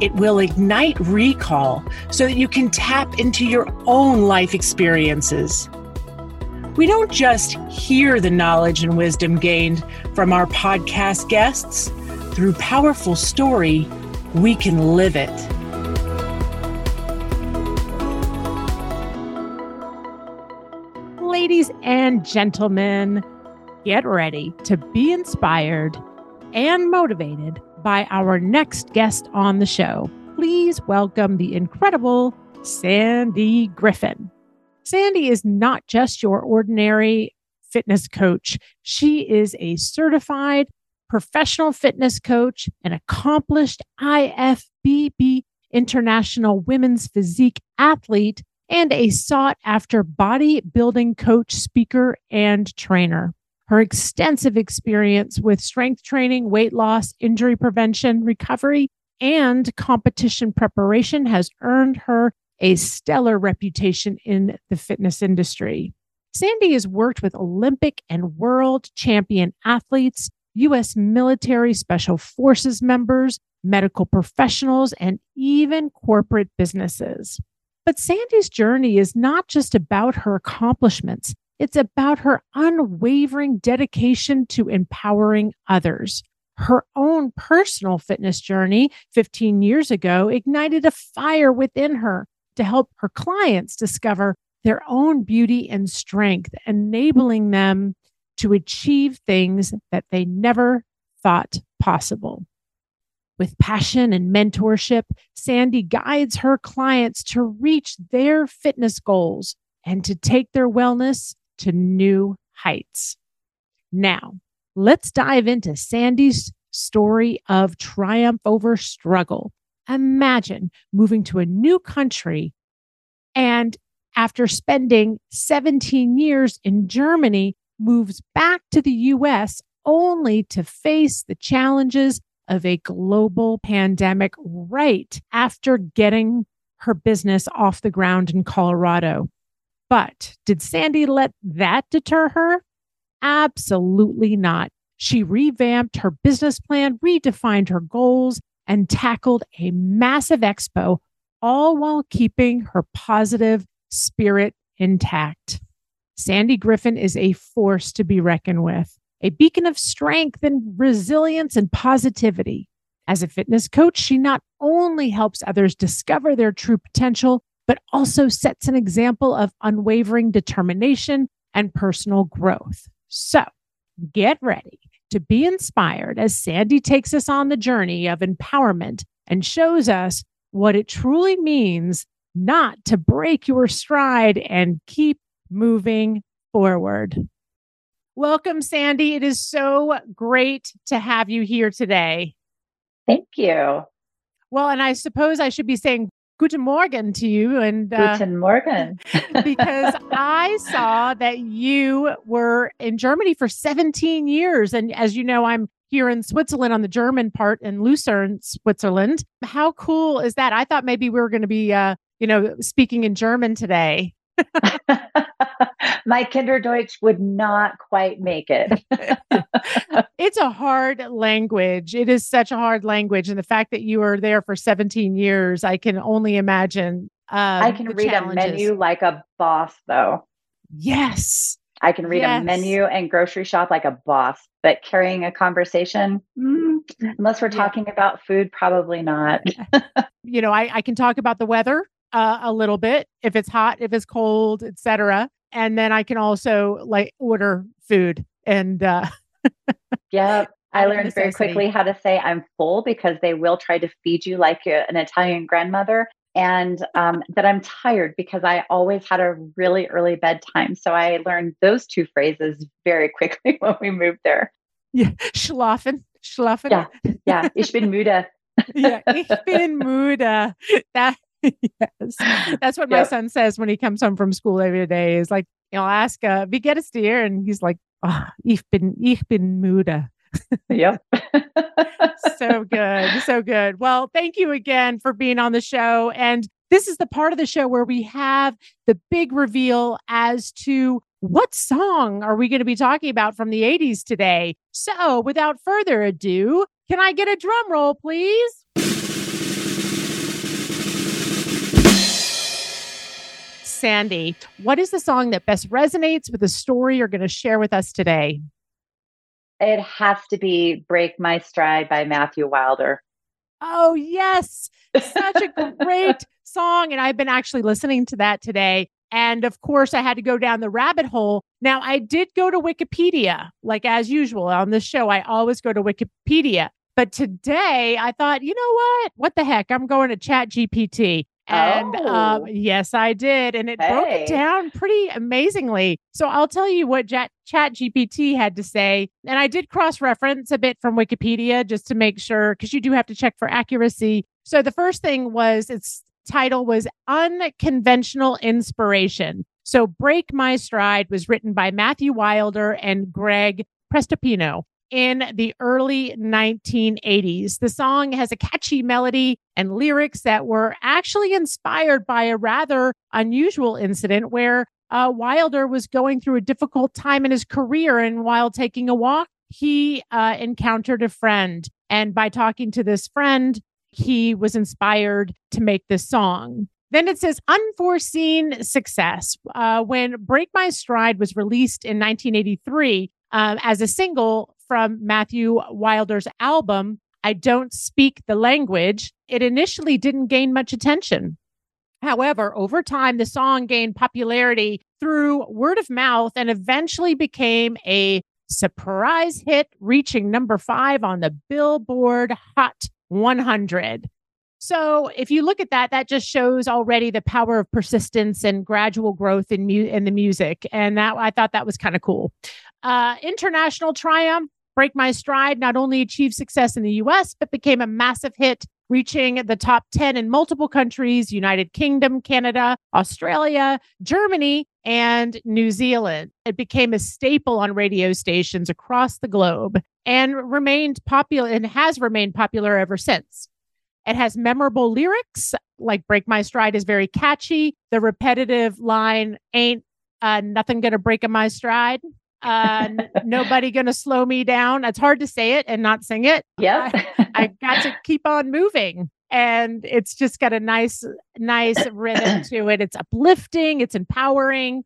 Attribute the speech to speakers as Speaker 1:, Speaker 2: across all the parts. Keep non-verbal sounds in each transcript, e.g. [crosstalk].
Speaker 1: It will ignite recall so that you can tap into your own life experiences. We don't just hear the knowledge and wisdom gained from our podcast guests. Through powerful story, we can live it.
Speaker 2: Ladies and gentlemen, get ready to be inspired and motivated by our next guest on the show. Please welcome the incredible Sandi Griffin. Sandi is not just your ordinary fitness coach, she is a certified professional fitness coach, an accomplished IFBB international women's physique athlete, and a sought after bodybuilding coach, speaker, and trainer. Her extensive experience with strength training, weight loss, injury prevention, recovery, and competition preparation has earned her a stellar reputation in the fitness industry. Sandi has worked with Olympic and world champion athletes, U.S. military special forces members, medical professionals, and even corporate businesses. But Sandi's journey is not just about her accomplishments. It's about her unwavering dedication to empowering others. Her own personal fitness journey 15 years ago ignited a fire within her to help her clients discover their own beauty and strength, enabling them to achieve things that they never thought possible. With passion and mentorship, Sandi guides her clients to reach their fitness goals and to take their wellness to new heights. Now, let's dive into Sandi's story of triumph over struggle. Imagine moving to a new country and after spending 17 years in Germany, moves back to the US only to face the challenges of a global pandemic right after getting her business off the ground in Colorado. But did Sandi let that deter her? Absolutely not. She revamped her business plan, redefined her goals, and tackled a massive expo, all while keeping her positive spirit intact. Sandi Griffin is a force to be reckoned with, a beacon of strength and resilience and positivity. As a fitness coach, she not only helps others discover their true potential, but also sets an example of unwavering determination and personal growth. So get ready to be inspired as Sandi takes us on the journey of empowerment and shows us what it truly means not to break your stride and keep moving forward. Welcome, Sandi. It is so great to have you here today.
Speaker 3: Thank you.
Speaker 2: Well, and I suppose I should be saying Guten Morgen to you. And
Speaker 3: uh, Guten Morgen. [laughs]
Speaker 2: because I saw that you were in Germany for 17 years. And as you know, I'm here in Switzerland on the German part in Lucerne, Switzerland. How cool is that? I thought maybe we were going to be, uh, you know, speaking in German today. [laughs]
Speaker 3: My Kinderdeutsch would not quite make it. [laughs]
Speaker 2: it's a hard language. It is such a hard language. And the fact that you were there for 17 years, I can only imagine.
Speaker 3: Um, I can read challenges. a menu like a boss, though.
Speaker 2: Yes.
Speaker 3: I can read yes. a menu and grocery shop like a boss, but carrying a conversation, mm, unless we're talking yeah. about food, probably not. [laughs]
Speaker 2: you know, I, I can talk about the weather uh, a little bit if it's hot, if it's cold, etc. And then I can also like order food and uh [laughs]
Speaker 3: yeah. I learned very quickly how to say I'm full because they will try to feed you like an Italian grandmother and um, that I'm tired because I always had a really early bedtime. So I learned those two phrases very quickly [laughs] when we moved there.
Speaker 2: Yeah, schlafen, schlafen.
Speaker 3: Yeah, yeah. Ich bin [laughs] müde.
Speaker 2: yeah, ich bin müde. That [laughs] yes. That's what my
Speaker 3: Yep.
Speaker 2: son says when he comes home from school every day. Is like, you know, I'll ask, uh, wie geht es dir? And he's like, oh, ich bin, ich bin müde.
Speaker 3: Yep. [laughs]
Speaker 2: so good. So good. Well, thank you again for being on the show. And this is the part of the show where we have the big reveal as to what song are we going to be talking about from the 80s today. So, without further ado, can I get a drum roll, please? Sandi, what is the song that best resonates with the story you're going to share with us today?
Speaker 3: It has to be Break My Stride by Matthew Wilder.
Speaker 2: Oh, yes. Such a [laughs] great song. And I've been actually listening to that today. And of course, I had to go down the rabbit hole. Now, I did go to Wikipedia, like as usual on this show, I always go to Wikipedia. But today I thought, you know what? What the heck? I'm going to Chat GPT. And um,
Speaker 3: Oh.
Speaker 2: yes, I did. And it broke it down pretty amazingly. So I'll tell you what Chat, Chat GPT had to say. And I did cross reference a bit from Wikipedia just to make sure, because you do have to check for accuracy. So the first thing was its title was Unconventional Inspiration. So Break My Stride was written by Matthew Wilder and Greg Prestopino in the early 1980s. The song has a catchy melody and lyrics that were actually inspired by a rather unusual incident where uh, Wilder was going through a difficult time in his career. And while taking a walk, he uh, encountered a friend. And by talking to this friend, he was inspired to make this song. Then it says unforeseen success. Uh, when Break My Stride was released in 1983 um, as a single from Matthew Wilder's album, I Don't Speak the Language, it initially didn't gain much attention. However, over time, the song gained popularity through word of mouth and eventually became a surprise hit, reaching number five on the Billboard Hot 100. So, if you look at that, that just shows already the power of persistence and gradual growth in, mu- in the music. And that I thought that was kind of cool. Uh, international triumph, Break My Stride not only achieved success in the US, but became a massive hit, reaching the top 10 in multiple countries United Kingdom, Canada, Australia, Germany, and New Zealand. It became a staple on radio stations across the globe and remained popular and has remained popular ever since. It has memorable lyrics, like Break My Stride is very catchy. The repetitive line, ain't uh, nothing gonna break my stride. Uh, nobody gonna slow me down. It's hard to say it and not sing it.
Speaker 3: Yep.
Speaker 2: I got to [laughs] keep on moving. And it's just got a nice, nice rhythm to it. It's uplifting, it's empowering.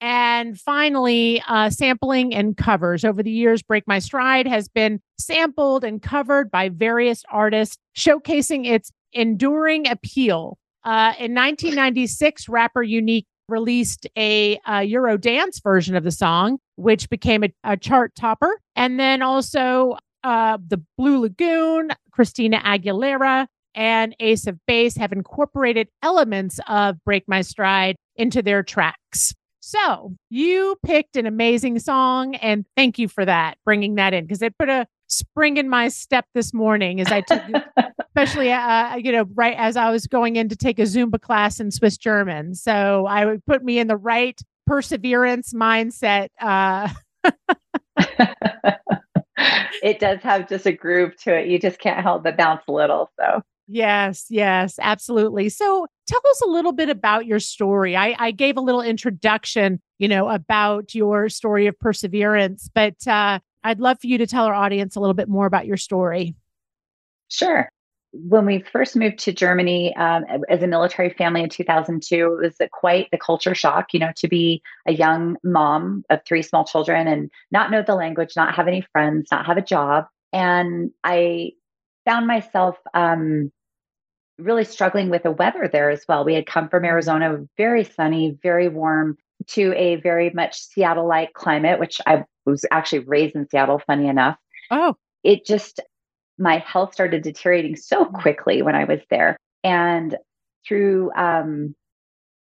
Speaker 2: And finally, uh, sampling and covers. Over the years, Break My Stride has been sampled and covered by various artists, showcasing its enduring appeal. Uh, in 1996, rapper Unique released a, uh Euro dance version of the song, which became a, a chart topper. And then also uh, the Blue Lagoon, Christina Aguilera, and Ace of Base have incorporated elements of Break My Stride into their tracks. So you picked an amazing song, and thank you for that, bringing that in, because it put a spring in my step this morning as I took, [laughs] especially, uh, you know, right as I was going in to take a Zumba class in Swiss German. So I would put me in the right perseverance mindset. Uh, [laughs]
Speaker 3: it does have just a groove to it. You just can't help but bounce a little. So,
Speaker 2: Yes, yes, absolutely. So tell us a little bit about your story. I, I gave a little introduction, you know, about your story of perseverance, but uh, I'd love for you to tell our audience a little bit more about your story.
Speaker 3: sure. When we first moved to Germany um, as a military family in 2002, it was quite the culture shock, you know, to be a young mom of three small children and not know the language, not have any friends, not have a job. And I found myself um, really struggling with the weather there as well. We had come from Arizona, very sunny, very warm, to a very much Seattle like climate, which I was actually raised in Seattle, funny enough.
Speaker 2: Oh,
Speaker 3: It just, my health started deteriorating so quickly when I was there. And through um,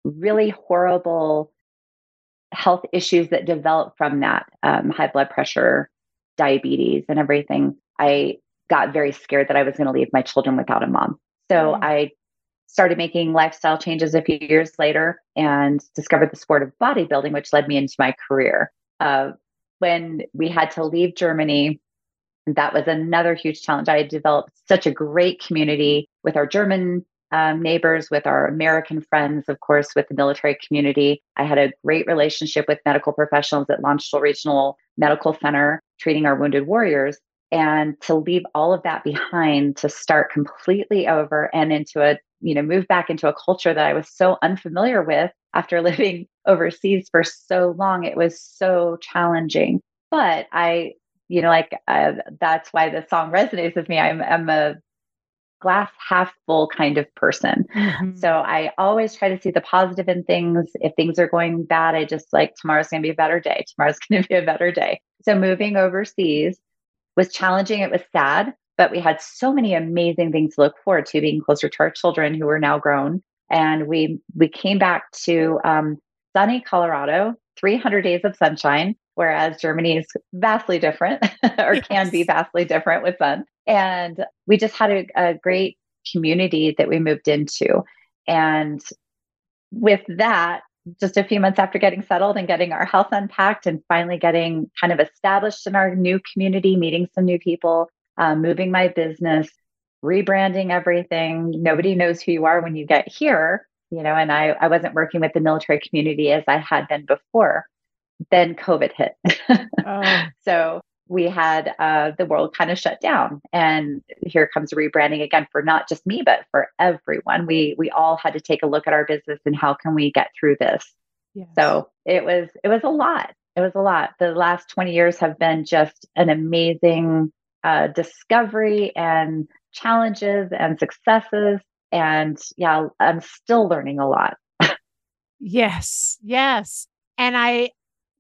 Speaker 3: really horrible health issues that developed from that um, high blood pressure, diabetes, and everything, I got very scared that I was going to leave my children without a mom. So
Speaker 2: Mm.
Speaker 3: I started making lifestyle changes a few years later and discovered the sport of bodybuilding, which led me into my career. Uh, when we had to leave Germany, that was another huge challenge. I developed such a great community with our German um, neighbors, with our American friends, of course, with the military community. I had a great relationship with medical professionals at Landstuhl Regional Medical Center, treating our wounded warriors. And to leave all of that behind to start completely over and into a, you know, move back into a culture that I was so unfamiliar with after [laughs] living overseas for so long, it was so challenging. But I, you know, like uh, that's why the song resonates with me. I'm, I'm a glass half full kind of person. Mm-hmm. So I always try to see the positive in things. If things are going bad, I just like tomorrow's going to be a better day. [laughs] Tomorrow's going to be a better day. So moving overseas was challenging. It was sad, but we had so many amazing things to look forward to being closer to our children who are now grown. And we we came back to um, sunny Colorado, 300 days of sunshine, whereas Germany is vastly different [laughs] or yes. can be vastly different with sun. And we just had a, a great community that we moved into. And with that, just a few months after getting settled and getting our health unpacked and finally getting kind of established in our new community, meeting some new people, uh, moving my business, rebranding everything. Nobody knows who you are when you get here, you know, and I, I wasn't working with the military community as I had been before. Then COVID hit. [laughs] oh. So we had uh, the world kind of shut down and here comes rebranding again for not just me but for everyone. We we all had to take a look at our business and how can we get through this. Yes. so it was it was a lot. It was a lot. The last 20 years have been just an amazing uh, discovery and challenges and successes. And yeah i'm still learning a lot. [laughs]
Speaker 2: Yes. Yes. And i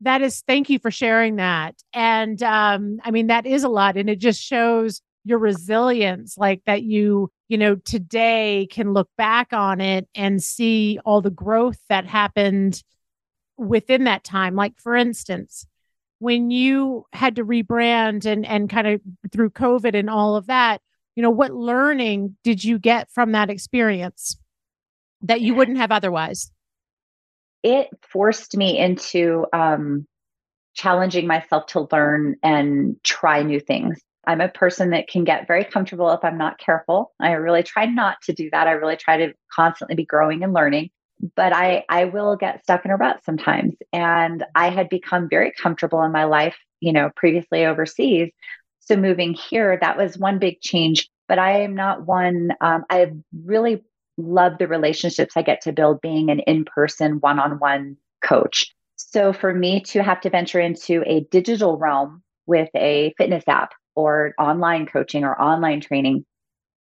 Speaker 2: that is thank you for sharing that. And um i mean that is a lot and it just shows your resilience like that you you know today can look back on it and see all the growth that happened within that time. Like for instance when you had to rebrand and and kind of through covid and all of that you know what learning did you get from that experience that you wouldn't have otherwise
Speaker 3: it forced me into um, challenging myself to learn and try new things. I'm a person that can get very comfortable if I'm not careful. I really try not to do that. I really try to constantly be growing and learning, but I I will get stuck in a rut sometimes. And I had become very comfortable in my life, you know, previously overseas. So moving here, that was one big change. But I am not one. Um, I really love the relationships I get to build being an in person, one on one coach. So for me to have to venture into a digital realm with a fitness app or online coaching or online training,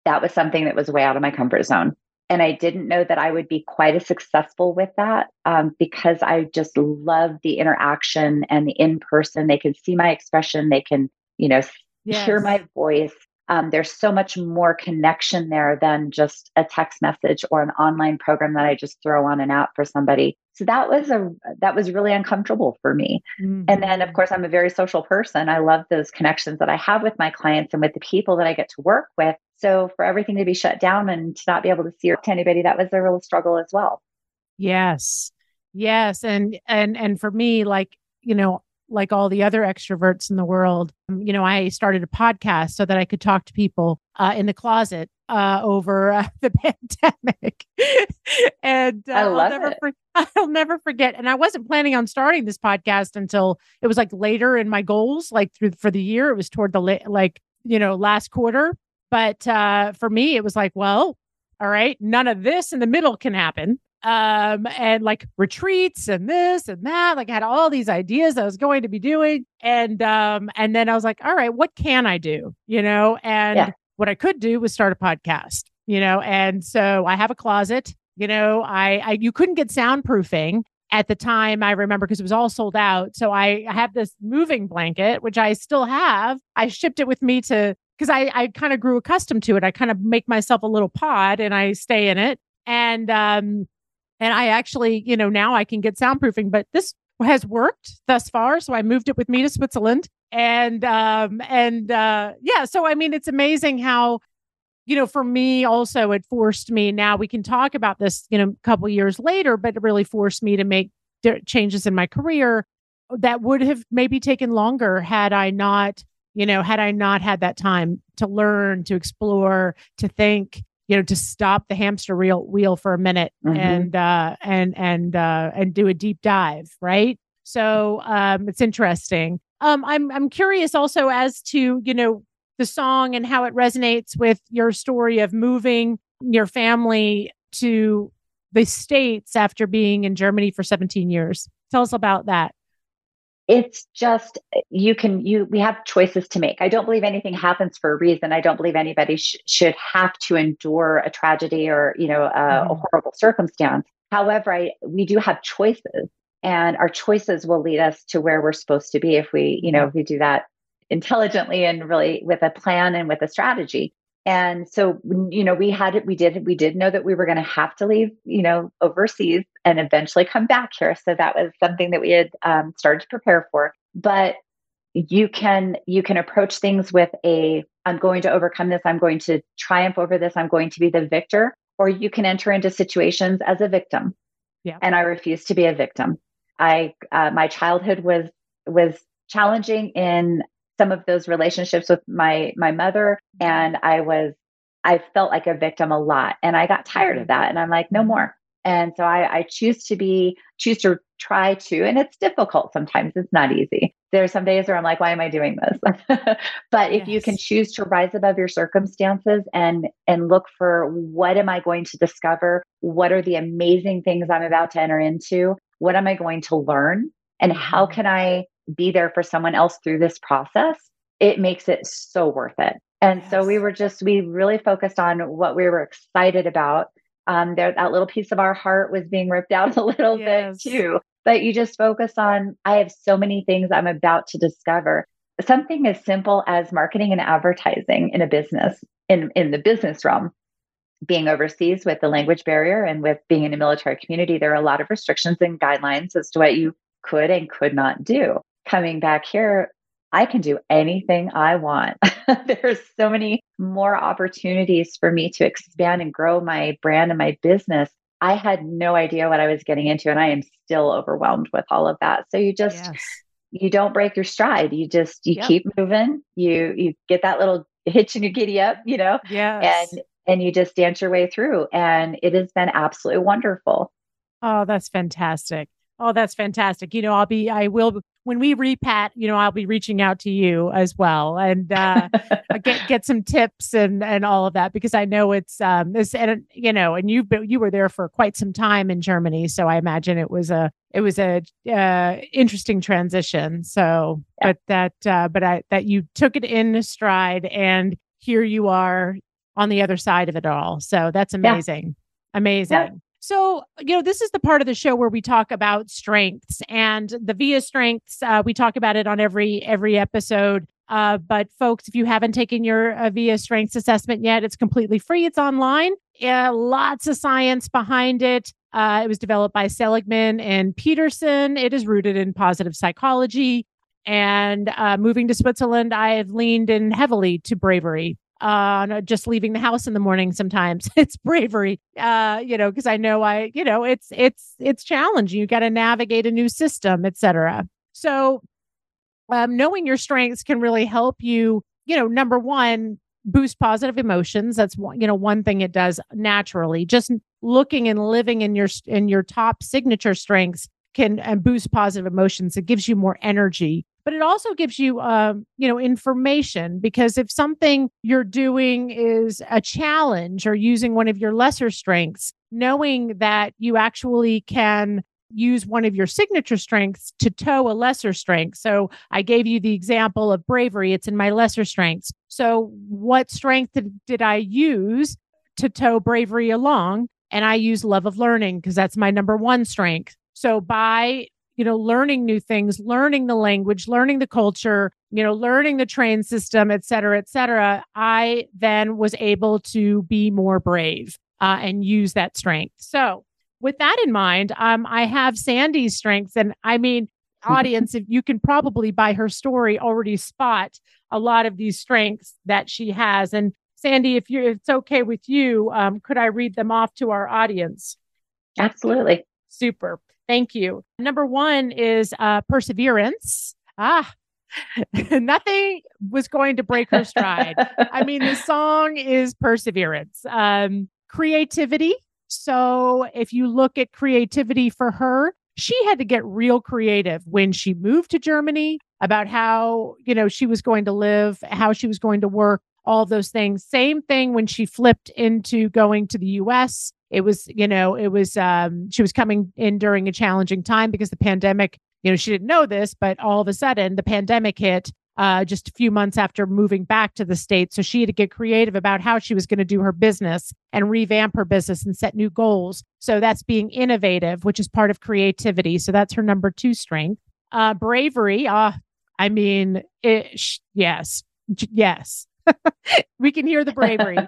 Speaker 3: that was something that was way out of my comfort zone. And I didn't know that I would be quite as successful with that um, because I just love the interaction and the in person. They can see my expression, they can, you know, yes. hear my voice um, there's so much more connection there than just a text message or an online program that I just throw on an app for somebody. So that was a that was really uncomfortable for me. Mm-hmm. And then of course I'm a very social person. I love those connections that I have with my clients and with the people that I get to work with. So for everything to be shut down and to not be able to see or to anybody, that was a real struggle as well.
Speaker 2: Yes. Yes. And and and for me, like, you know, like all the other extroverts in the world. You know, I started a podcast so that I could talk to people uh, in the closet uh, over uh, [laughs] the pandemic. and uh,
Speaker 3: I love
Speaker 2: I'll never,
Speaker 3: it.
Speaker 2: For- [laughs] I'll never forget. And I wasn't planning on starting this podcast until it was like later in my goals, like through for the year. It was toward the la- like you know last quarter. But uh, for me, it was like, well, all right, none of this in the middle can happen um and like retreats and this and that like I had all these ideas i was going to be doing and um and then i was like all right what can i do you know and yeah. what i could do was start a podcast you know and so i have a closet you know i, I you couldn't get soundproofing at the time i remember because it was all sold out so I, I have this moving blanket which i still have i shipped it with me to because i i kind of grew accustomed to it i kind of make myself a little pod and i stay in it and um and I actually, you know, now I can get soundproofing, but this has worked thus far. So I moved it with me to Switzerland. And um and uh yeah, so I mean it's amazing how you know, for me also, it forced me. Now we can talk about this, you know, a couple years later, but it really forced me to make changes in my career that would have maybe taken longer had I not, you know, had I not had that time to learn, to explore, to think, you know, to stop the hamster wheel wheel for a minute mm-hmm. and uh and and uh and do a deep dive, right? So um it's interesting. Um I'm I'm curious also as to, you know, the song and how it resonates with your story of moving your family to the States after being in Germany for 17 years. Tell us about that
Speaker 3: it's just you can you we have choices to make. I don't believe anything happens for a reason. I don't believe anybody sh- should have to endure a tragedy or you know a, mm-hmm. a horrible circumstance. However i we do have choices and our choices will lead us to where we're supposed to be if we you know if we do that intelligently and really with a plan and with a strategy and so you know we had it we did we did know that we were going to have to leave you know overseas and eventually come back here. So that was something that we had um, started to prepare for. But you can you can approach things with a i'm going to overcome this i'm going to triumph over this i'm going to be the victor or you can enter into situations as a victim. Yeah. And i refuse to be a victim. I uh, my childhood was was challenging in some of those relationships with my my mother mm-hmm. and I was I felt like a victim a lot and I got tired of mm-hmm. that and I'm like no mm-hmm. more. And so I, I choose to be choose to try to and it's difficult sometimes it's not easy. There are some days where I'm like why am I doing this? [laughs] but if yes. you can choose to rise above your circumstances and and look for what am I going to discover? What are the amazing things I'm about to enter into? What am I going to learn? And how mm-hmm. can I be there for someone else through this process, it makes it so worth it. And yes. so we were just, we really focused on what we were excited about. Um, there, that little piece of our heart was being ripped out [laughs] a little yes. bit too. But you just focus on, I have so many things I'm about to discover. Something as simple as marketing and advertising in a business, in, in the business realm, being overseas with the language barrier and with being in a military community, there are a lot of restrictions and guidelines as to what you could and could not do coming back here, I can do anything I want. [laughs] There's so many more opportunities for me to expand and grow my brand and my business. I had no idea what I was getting into, and I am still overwhelmed with all of that. So you just yes. you don't break your stride. You just you yep. keep moving. You you get that little hitch in your giddy up, you know.
Speaker 2: Yeah.
Speaker 3: And and you just dance your way through. And it has been absolutely wonderful.
Speaker 2: Oh, that's fantastic. Oh, that's fantastic. You know, I'll be, I will, when we repat, you know, I'll be reaching out to you as well and [laughs] uh, get get some tips and and all of that because I know it's um this and you know, and you've been you were there for quite some time in Germany, so I imagine it was a it was a uh, interesting transition. So, yeah. but that uh, but I that you took it in stride and here you are on the other side of it all. So that's amazing. Yeah. Amazing. Yeah. So, you know, this is the part of the show where we talk about strengths and the VIA strengths. Uh, we talk about it on every every episode. Uh, but folks, if you haven't taken your uh, VIA strengths assessment yet, it's completely free. It's online. Yeah, lots of science behind it. Uh, it was developed by Seligman and Peterson. It is rooted in positive psychology. And uh, moving to Switzerland, I have leaned in heavily to bravery uh just leaving the house in the morning sometimes. [laughs] It's bravery uh you know because i know i you know it's it's it's challenging you got to navigate a new system etc so um knowing your strengths can really help you you know number one boost positive emotions. That's one you know one thing it does naturally. Just looking and living in your in your top signature strengths can and boost positive emotions it gives you more energy but it also gives you um, you know information because if something you're doing is a challenge or using one of your lesser strengths knowing that you actually can use one of your signature strengths to tow a lesser strength. So I gave you the example of bravery. It's in my lesser strengths. So what strength did, did I use to tow bravery along? And I use love of learning because that's my number one strength. So by you know, learning new things, learning the language, learning the culture, you know, learning the train system, et cetera, et cetera, I then was able to be more brave uh, and use that strength. So, with that in mind, um, I have Sandi's strengths. And I mean, [laughs] audience, if you can probably by her story already spot a lot of these strengths that she has. And Sandi, if you it's okay with you, um, could I read them off to our audience?
Speaker 3: Absolutely.
Speaker 2: Super. Thank you. Number one is uh, perseverance. Ah, [laughs] nothing was going to break her stride. I mean, the [laughs] song is perseverance, um, creativity. So if you look at creativity for her, she had to get real creative when she moved to Germany about how, you know, she was going to live, how she was going to work, all those things. Same thing when she flipped into going to the US. It was, you know, it was um she was coming in during a challenging time because the pandemic, you know, she didn't know this, but all of a sudden the pandemic hit uh, just a few months after moving back to the state So she had to get creative about how she was going to do her business and revamp her business and set new goals. So that's being innovative, which is part of creativity. So that's her number two strength. Uh, bravery. Uh, I mean, it, sh- yes, yes. [laughs] we can hear the bravery.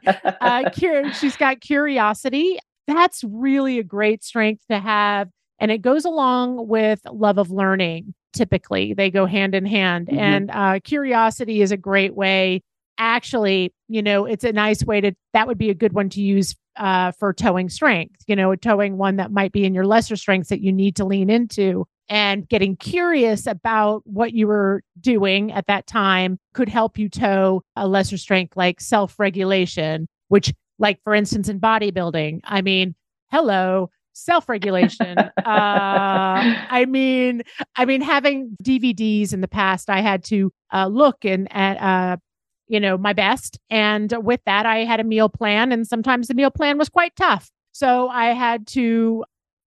Speaker 2: Uh, cur- she's got curiosity. That's really a great strength to have. And it goes along with love of learning typically they go hand in hand mm-hmm. and uh, curiosity is a great way actually you know it's a nice way to that would be a good one to use uh, for towing strength you know towing one that might be in your lesser strengths that you need to lean into and getting curious about what you were doing at that time could help you tow a lesser strength like self-regulation which like for instance in bodybuilding i mean hello self-regulation. [laughs] Uh i mean i mean having dvds in the past i had to uh look and at uh you know my best. And with that i had a meal plan and sometimes the meal plan was quite tough. So i had to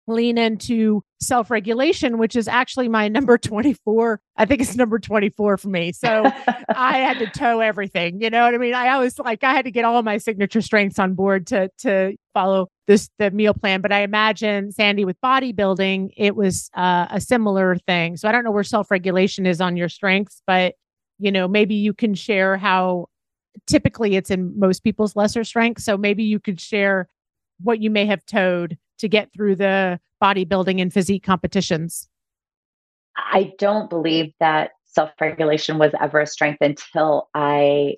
Speaker 2: lean into self regulation, which is actually my number 24. I think it's number 24 for me. So [laughs] I had to tow everything. You know what I mean? I always like I had to get all my signature strengths on board to to follow this the meal plan. But I imagine Sandi with bodybuilding, it was uh, a similar thing. So I don't know where self regulation is on your strengths, but you know maybe you can share how typically it's in most people's lesser strengths. So maybe you could share what you may have towed to get through the bodybuilding and physique competitions?
Speaker 3: I don't believe that self regulation was ever a strength until I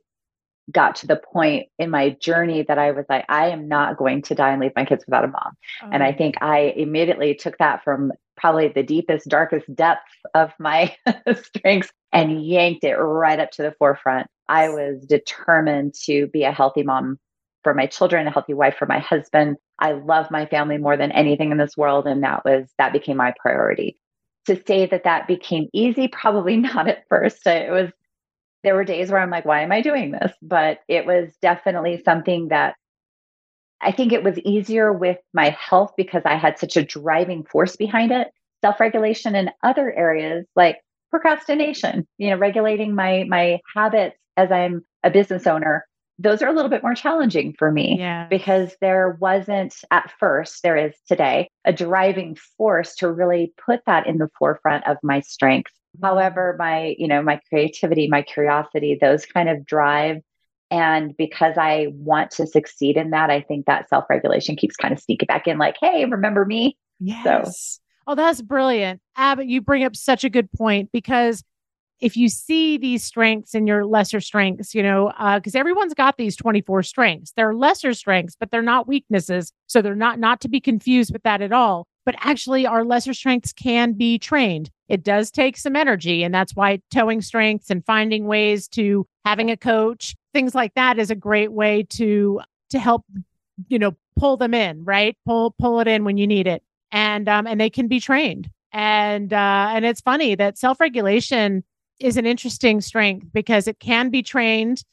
Speaker 3: got to the point in my journey that I was like, I am not going to die and leave my kids without a mom. Oh. And I oh. think I immediately took that from probably the deepest, darkest depths of my [laughs] strengths and yanked it right up to the forefront. I was determined to be a healthy mom for my children, a healthy wife for my husband. I love my family more than anything in this world. And that was, that became my priority. To say that that became easy, probably [laughs] not at first. It was, there were days where I'm like, why am I doing this? But it was definitely something that I think it was easier with my health because I had such a driving force behind it. Self regulation in other areas like procrastination, you know, regulating my my habits as I'm a business owner those are a little bit more challenging for me yeah. because there wasn't at first, there is today, a driving force to really put that in the forefront of my strengths. Mm-hmm. However, my, you know, my creativity, my curiosity, those kind of drive. And because I want to succeed in that, I think that self regulation keeps kind of sneaking back in, like, hey, remember me?
Speaker 2: Yes. So. Oh, that's brilliant. Abbott, you bring up such a good point because if you see these strengths and your lesser strengths, you know, because uh, everyone's got these 24 strengths. They're lesser strengths, but they're not weaknesses. So they're not not to be confused with that at all. But actually, our lesser strengths can be trained. It does take some energy. And that's why towing strengths and finding ways to having a coach, things like that is a great way to to help, you know, pull them in, right? Pull pull it in when you need it. And um, and they can be trained. And uh, and it's funny that self-regulation is an interesting strength because it can be trained.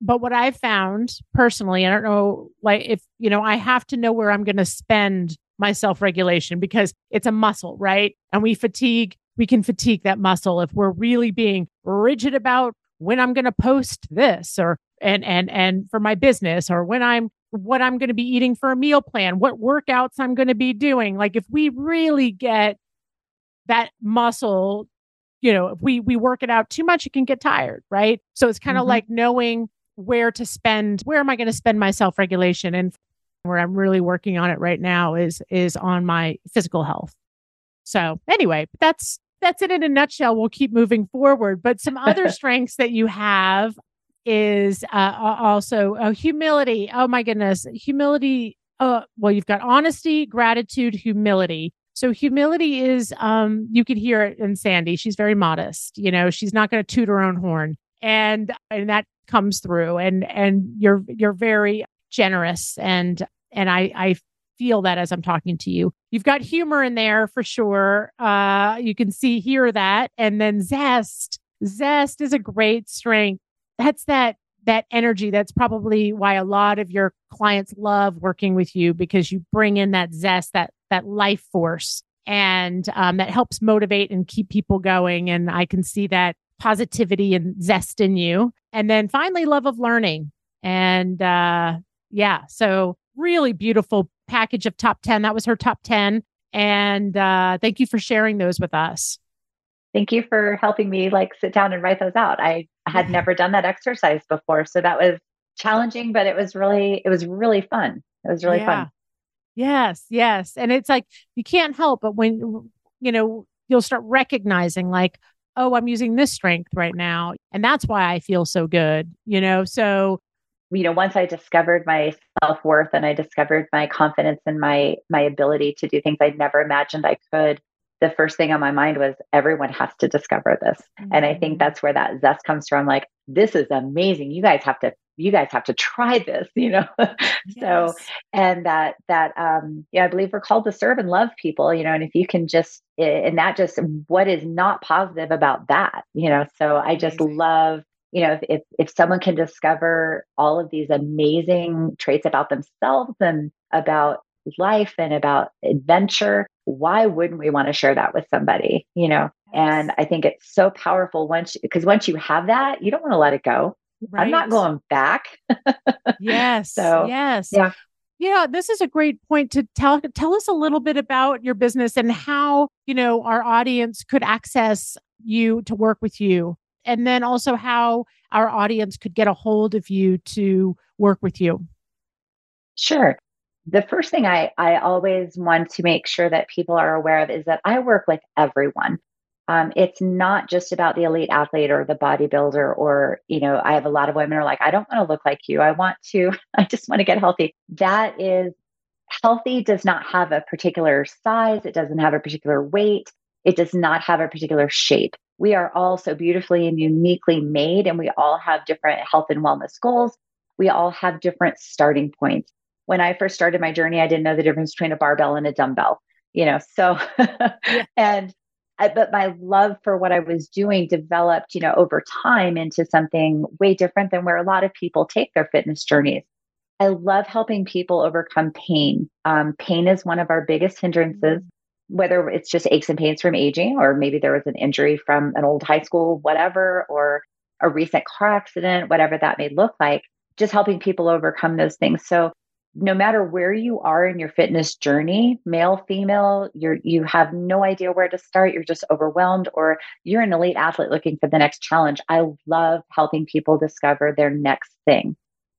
Speaker 2: But what I've found personally, I don't know, like if, you know, I have to know where I'm going to spend my self regulation because it's a muscle, right? And we fatigue, we can fatigue that muscle if we're really being rigid about when I'm going to post this or, and, and, and for my business or when I'm, what I'm going to be eating for a meal plan, what workouts I'm going to be doing. Like if we really get that muscle you know, if we we work it out too much, it can get tired, right? So it's kind of mm-hmm. like knowing where to spend, where am I going to spend my self-regulation and where I'm really working on it right now is is on my physical health. So anyway, that's that's it in a nutshell. We'll keep moving forward. But some other [laughs] strengths that you have is uh, also uh, humility. Oh my goodness, humility. Uh, well, you've got honesty, gratitude, humility. So humility is, um, you could hear it in Sandi. She's very modest. You know, she's not going to toot her own horn, and and that comes through. And and you're you're very generous, and and I I feel that as I'm talking to you. You've got humor in there for sure. Uh, you can see hear that, and then zest. Zest is a great strength. That's that that energy. That's probably why a lot of your clients love working with you because you bring in that zest, that that life force, and um, that helps motivate and keep people going. And I can see that positivity and zest in you. And then finally, love of learning. And uh, yeah, so really beautiful package of top 10. That was her top 10. And uh, thank you for sharing those with us.
Speaker 3: Thank you for helping me like sit down and write those out. I had never done that exercise before. So that was challenging, but it was really, it was really fun. It was really yeah. fun.
Speaker 2: Yes, yes. And it's like you can't help but when you know, you'll start recognizing like, oh, I'm using this strength right now. And that's why I feel so good, you know. So
Speaker 3: you know once i discovered my self-worth and i discovered my confidence and my my ability to do things i'd never imagined i could the first thing on my mind was everyone has to discover this mm-hmm. and i think mm-hmm. that's where that zest comes from like this is amazing you guys have to you guys have to try this you know [laughs] yes. so and that that um yeah i believe we're called to serve and love people you know and if you can just and that just what is not positive about that you know so i just amazing. love you know, if, if, if someone can discover all of these amazing traits about themselves and about life and about adventure, why wouldn't we want to share that with somebody? You know, and I think it's so powerful once because once you have that, you don't want to let it go. Right. I'm not going back. [laughs]
Speaker 2: yes. So yes. Yeah. Yeah, this is a great point to tell tell us a little bit about your business and how, you know, our audience could access you to work with you and then also how our audience could get a hold of you to work with you.
Speaker 3: Sure. The first thing I, I always want to make sure that people are aware of is that I work with everyone. Um, it's not just about the elite athlete or the bodybuilder or you know i have a lot of women are like i don't want to look like you i want to [laughs] i just want to get healthy that is healthy does not have a particular size it doesn't have a particular weight it does not have a particular shape we are all so beautifully and uniquely made, and we all have different health and wellness goals. We all have different starting points. When I first started my journey, I didn't know the difference between a barbell and a dumbbell, you know, so, yeah. [laughs] and, I, but my love for what I was doing developed, you know, over time into something way different than where a lot of people take their fitness journeys. I love helping people overcome pain. Um, pain is one of our biggest hindrances whether it's just aches and pains from aging, or maybe there was an injury from an old high school, whatever, or a recent car accident, whatever that may look like, just helping people overcome those things. So no matter where you are in your fitness journey, male, female, you're you have no idea where to start, you're just overwhelmed, or you're an elite athlete looking for the next challenge. I love helping people discover their next thing.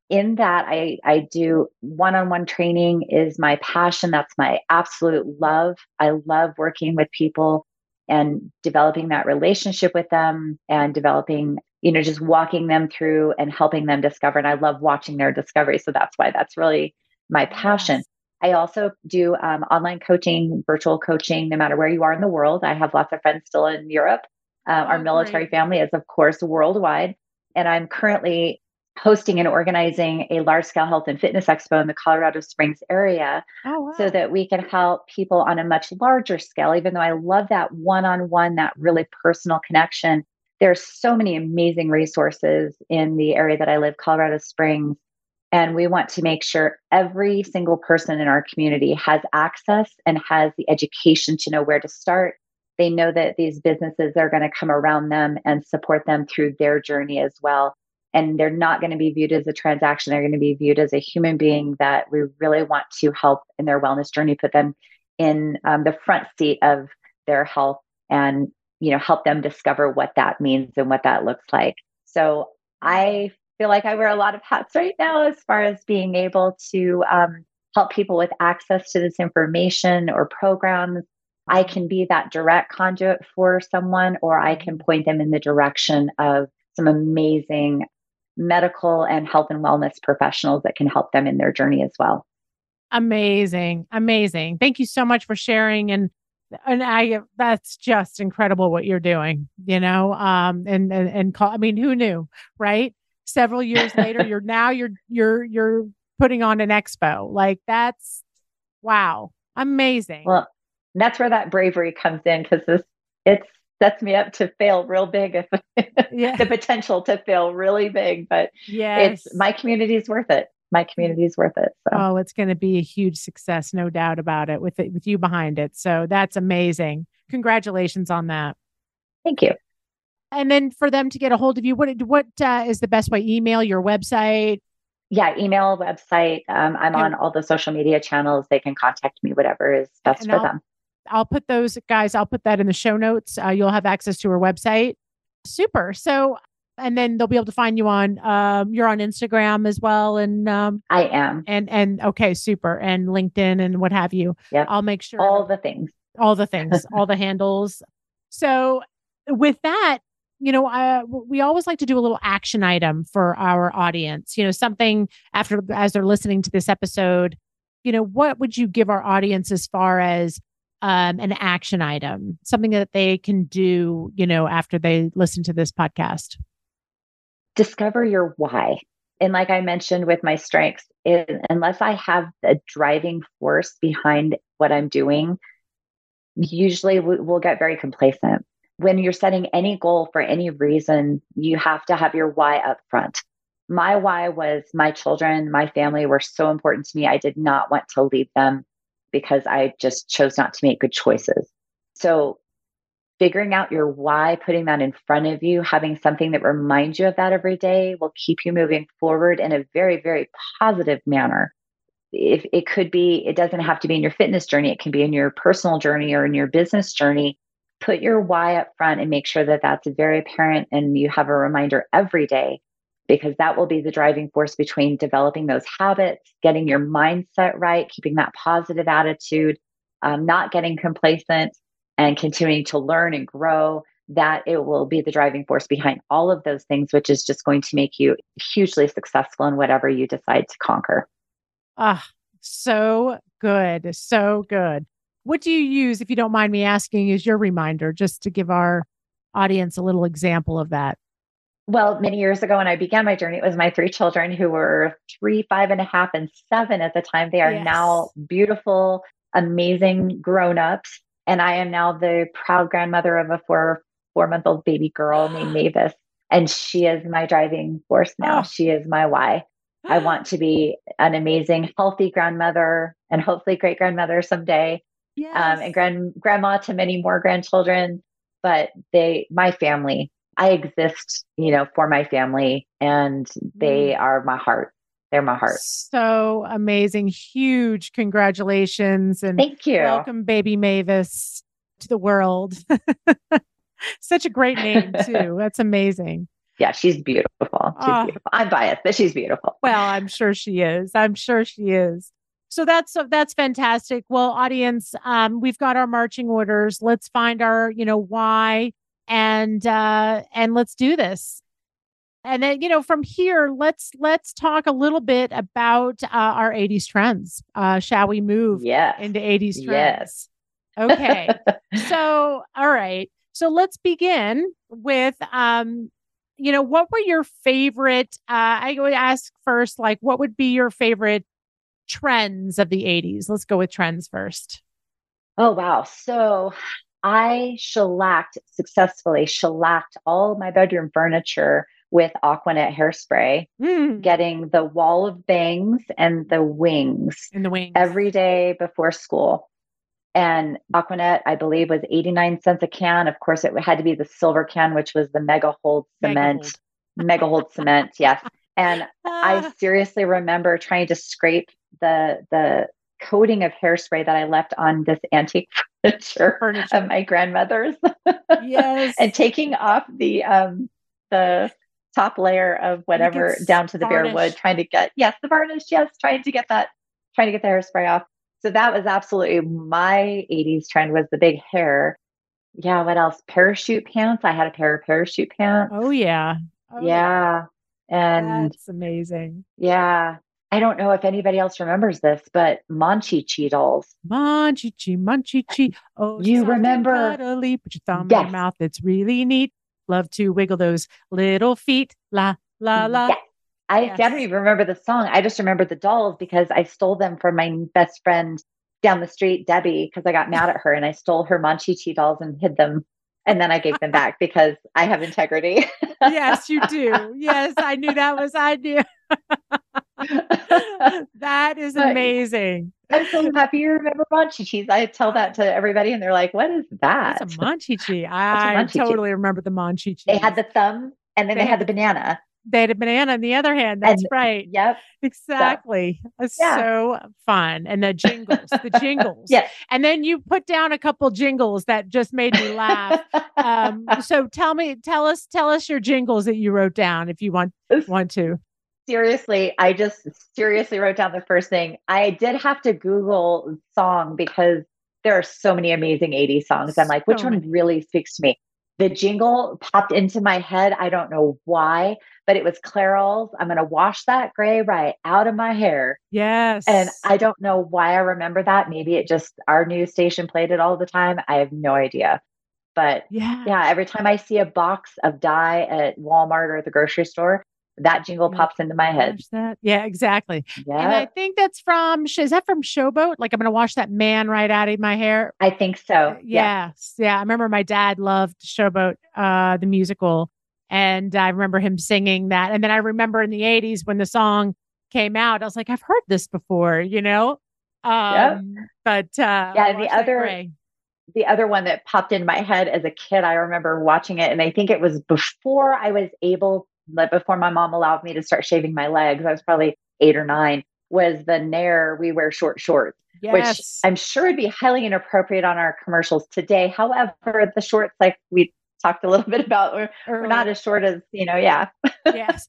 Speaker 3: In that I, I do one-on-one training is my passion. That's my absolute love. I love working with people and developing that relationship with them and developing you know just walking them through and helping them discover. And i love watching their discovery. So that's why that's really my passion i also do um, online coaching virtual coaching no matter where you are in the world i have lots of friends still in europe uh, our oh, military great. family is of course worldwide and i'm currently hosting and organizing a large scale health and fitness expo in the Colorado Springs area oh, wow. so that we can help people on a much larger scale. Even though I love that one on one, that really personal connection, there are so many amazing resources in the area that I live, Colorado Springs. And we want to make sure every single person in our community has access and has the education to know where to start. They know that these businesses are going to come around them and support them through their journey as well. And they're not going to be viewed as a transaction. They're going to be viewed as a human being that we really want to help in their wellness journey put them in um, the front seat of their health and you know help them discover what that means and what that looks like. So i feel like i wear a lot of hats right now as far as being able to um, help people with access to this information or programs i can be that direct conduit for someone or i can point them in the direction of some amazing medical and health and wellness professionals that can help them in their journey as well.
Speaker 2: Amazing. Amazing. Thank you so much for sharing and and I that's just incredible what you're doing, you know. Um and and, and call I mean, who knew, right? Several years later, you're [laughs] now you're you're you're putting on an expo. Like that's wow. Amazing.
Speaker 3: Well, that's where that bravery comes in because this it sets me up to fail real big if [laughs] yeah. the potential to fail really big. But yes. it's my community is worth it. My community is worth it.
Speaker 2: So. Oh, it's going to be a huge success, no doubt about it, with it, with you behind it. So that's amazing. Congratulations on that.
Speaker 3: Thank you.
Speaker 2: And then for them to get a hold of you, what what uh, is the best way? Email, your website,
Speaker 3: yeah, email, website. Um, I'm okay. on all the social media channels. They can contact me, whatever is best and for
Speaker 2: I'll,
Speaker 3: them.
Speaker 2: I'll put those guys, I'll put that in the show notes. Uh, you'll have access to her website. Super. So, and then they'll be able to find you on, um, you're on Instagram as well. And, um,
Speaker 3: I am.
Speaker 2: And, and okay, super. And LinkedIn and what have you.
Speaker 3: Yeah.
Speaker 2: I'll make sure
Speaker 3: all the things,
Speaker 2: all the [laughs] things, all the handles. So, with that, you know, we always like to do a little action item for our audience. You know, something after as they're listening to this episode. You know, what would you give our audience as far as um, an action item, something that they can do, you know, after they listen to this podcast?
Speaker 3: Discover your why. And like I mentioned with my strengths, it, unless I have a driving force behind what I'm doing, usually we, we'll get very complacent. When you're setting any goal for any reason, you have to have your why up front. My why was my children, my family were so important to me. I did not want to leave them because I just chose not to make good choices. So, figuring out your why, putting that in front of you, having something that reminds you of that every day will keep you moving forward in a very, very positive manner. If it could be, it doesn't have to be in your fitness journey, it can be in your personal journey or in your business journey. Put your why up front and make sure that that's very apparent and you have a reminder every day because that will be the driving force between developing those habits, getting your mindset right, keeping that positive attitude, um, not getting complacent, and continuing to learn and grow. That it will be the driving force behind all of those things, which is just going to make you hugely successful in whatever you decide to conquer.
Speaker 2: Ah, so good. So good. What do you use, if you don't mind me asking, is your reminder just to give our audience a little example of that?
Speaker 3: well, many years ago when I began my journey, it was my three children who were three, five and a half, and seven at the time. They are yes. now beautiful, amazing grown ups. And I am now the proud grandmother of a four four month old baby girl [gasps] named Mavis. And she is my driving force now. Oh. She is my why. I [gasps] want to be an amazing, healthy grandmother and hopefully great grandmother someday. Yes. Um, and grand grandma to many more grandchildren. But they, my family, I exist, you know, for my family and they mm. are my heart. They're my heart.
Speaker 2: So amazing. Huge congratulations and
Speaker 3: thank you.
Speaker 2: Welcome, baby Mavis, to the world. [laughs] Such a great name, [laughs] too. That's amazing.
Speaker 3: Yeah, she's beautiful. She's uh, beautiful. I'm biased, but she's beautiful.
Speaker 2: Well, I'm sure she is. I'm sure she is. So that's that's fantastic. Well, audience, um, we've got our marching orders. Let's find our, you know, why and uh and let's do this. And then you know from here let's let's talk a little bit about uh, our 80s trends. Uh shall we move
Speaker 3: yeah
Speaker 2: into 80s trends? Yes. Okay. [laughs] So all right. So let's begin with um you know what were your favorite uh i would ask first like what would be your favorite trends of the 80s let's go with trends first
Speaker 3: oh wow so I shellacked successfully, shellacked all my bedroom furniture with Aqua Net hairspray, mm. getting the wall of bangs and the wings,
Speaker 2: and the wings
Speaker 3: every day before school. And Aqua Net, I believe, was 89 cents a can. Of course, it had to be the silver can, which was the mega hold cement, mega hold cement. Yes. And [laughs] I seriously remember trying to scrape the the coating of hairspray that I left on this antique [laughs] furniture, furniture. of my grandmother's.
Speaker 2: Yes. [laughs]
Speaker 3: and taking off the um the top layer of whatever down to the bare wood, trying to get yes, the varnish, yes, trying to get that, trying to get the hairspray off. So that was absolutely my 80s trend was the big hair. Yeah, what else? Parachute pants. I had a pair of parachute pants.
Speaker 2: Oh yeah.
Speaker 3: Oh, yeah. And
Speaker 2: That's amazing.
Speaker 3: Yeah. I don't know if anybody else remembers this, but Monchhichi dolls.
Speaker 2: Monchhichi, Monchhichi. Oh,
Speaker 3: You remember-
Speaker 2: cuddly. Put your thumb in your mouth. It's really neat. Love to wiggle those little feet. La, la, mm, la.
Speaker 3: Yes. I, I
Speaker 2: Yes.
Speaker 3: don't even remember the song. I just remember the dolls because I stole them from my best friend down the street, Debbie, because I got mad at her and I stole her Monchhichi dolls and hid them. And then I gave them back because I have integrity. [laughs]
Speaker 2: yes, you do. Yes, I knew that was I knew. [laughs] [laughs] that is amazing.
Speaker 3: I'm so happy you remember Monchhichis. I tell that to everybody and they're like, what is that?
Speaker 2: That's a Monchhichi. [laughs] I
Speaker 3: Monchhichi.
Speaker 2: totally remember the Monchhichis.
Speaker 3: They had the thumb and then
Speaker 2: They
Speaker 3: they,
Speaker 2: had
Speaker 3: had the banana.
Speaker 2: they had a banana in the other hand. That's
Speaker 3: And-
Speaker 2: right.
Speaker 3: Yep.
Speaker 2: Exactly. It's
Speaker 3: Yeah.
Speaker 2: so fun. And the jingles, the jingles.
Speaker 3: Yes.
Speaker 2: And then you put down a couple jingles that just made me laugh. um, [laughs] so tell me, tell us, tell us your jingles that you wrote down if you want want to.
Speaker 3: Seriously, I just seriously wrote down the first thing. I did have to Google song because there are so many amazing 80s songs. I'm like, which
Speaker 2: So
Speaker 3: one really speaks to me? The jingle popped into my head. I don't know why, but it was Clairol's. I'm going to wash that gray right out of my hair.
Speaker 2: Yes.
Speaker 3: And I don't know why I remember that. Maybe it just, our news station played it all the time. I have no idea. But
Speaker 2: yeah.
Speaker 3: yeah, every time I see a box of dye at Walmart or the grocery store, that jingle pops into my head.
Speaker 2: That. Yeah, exactly.
Speaker 3: Yeah.
Speaker 2: And I think that's from is that from Showboat? Like I'm gonna wash that man right out of my hair.
Speaker 3: I think so. Yeah.
Speaker 2: Yes. Yeah. I remember my dad loved Showboat, uh, the musical. And I remember him singing that. And then I remember in the 80s when the song came out, I was like, I've heard this before, you know? Um, but uh
Speaker 3: Yeah, the other-
Speaker 2: Gray.
Speaker 3: The other one that popped in my head as a kid, I remember watching it, and I think it was before I was able, like before my mom allowed me to start shaving my legs. I was probably eight or nine. Was the Nair We Wear Short Shorts, which. I'm sure would be highly inappropriate on our commercials today. However, the shorts, like we talked a little bit about, we're, we're not as short as you know. Yeah,
Speaker 2: yes.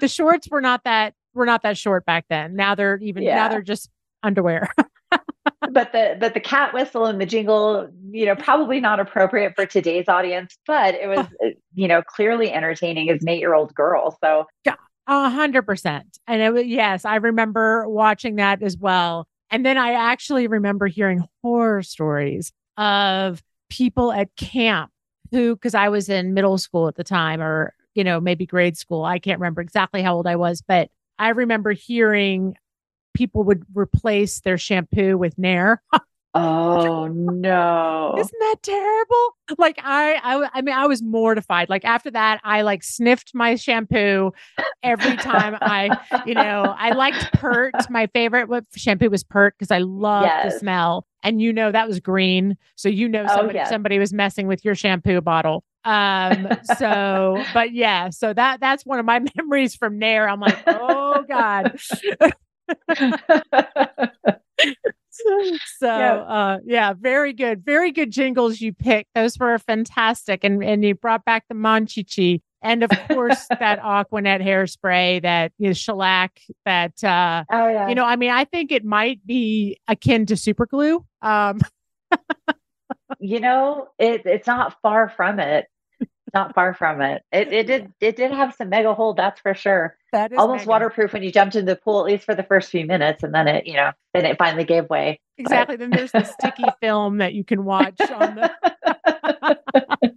Speaker 2: the shorts were not that were not that short back then. Now they're even now they're just underwear. [laughs]
Speaker 3: but the but the cat whistle and the jingle, you know, probably not appropriate for today's audience, but it was, [laughs] you know, clearly entertaining as an eight year old girl. So
Speaker 2: A hundred percent. And it was, yes, I remember watching that as well. And then I actually remember hearing horror stories of people at camp who, because I was in middle school at the time, or, you know, maybe grade school. I can't remember exactly how old I was, but I remember hearing people would replace their shampoo with Nair.
Speaker 3: Oh [laughs] no.
Speaker 2: Isn't that terrible? Like I, I I mean, I was mortified. Like after that, I like sniffed my shampoo every time I, you know, I liked Pert. My favorite what shampoo was Pert because I loved the smell. And you know that was green, so you know
Speaker 3: Oh,
Speaker 2: somebody
Speaker 3: yes.
Speaker 2: somebody was messing with your shampoo bottle. Um. So, [laughs] but yeah. So that that's one of my [laughs] memories from Nair. I'm like, oh god. So [laughs]
Speaker 3: Yeah.
Speaker 2: uh yeah very good very good jingles you picked those were fantastic and and you brought back the monchhichi and of course [laughs] that aqua net hairspray that you know, shellac that uh
Speaker 3: oh yeah.
Speaker 2: you know i mean i think it might be akin to super glue um
Speaker 3: you know, it it's not far from it. Not far from it. It it did it did have some mega hold, that's for sure.
Speaker 2: that is
Speaker 3: Almost
Speaker 2: mega.
Speaker 3: waterproof when you jumped into the pool, at least for the first few minutes, and then it, you know, then it finally gave way.
Speaker 2: exactly then there's the sticky [laughs] film that you can watch on the [laughs]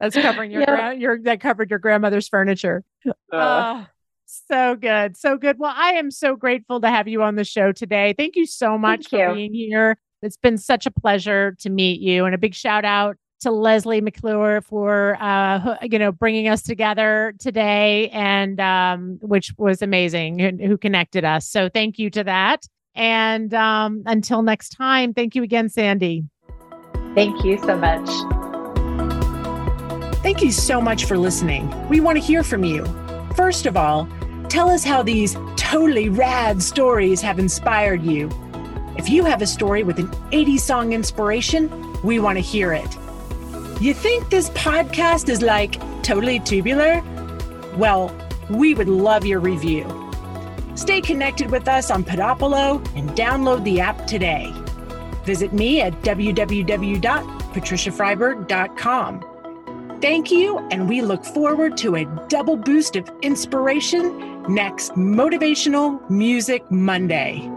Speaker 2: that's covering your
Speaker 3: Yeah.
Speaker 2: gra- your that covered your grandmother's furniture Oh, so good. So good. Well, I am so grateful to have you on the show today. Thank you so much
Speaker 3: Thank
Speaker 2: for
Speaker 3: you.
Speaker 2: being here. It's been such a pleasure to meet you and a big shout out to Leslie McClure for uh you know bringing us together today and um which was amazing and who connected us. So thank you to that. And um until next time, thank you again Sandi.
Speaker 3: Thank you so much.
Speaker 1: Thank you so much for listening. We want to hear from you. First of all, tell us how these totally rad stories have inspired you. If you have a story with an 80s song inspiration, we want to hear it. You think this podcast is like totally tubular? Well, we would love your review. Stay connected with us on Podopolo and download the app today. Visit me at www.patriciafreiberg.com.
Speaker 2: Thank you, and we look forward to a double boost of inspiration next Motivational Music Monday.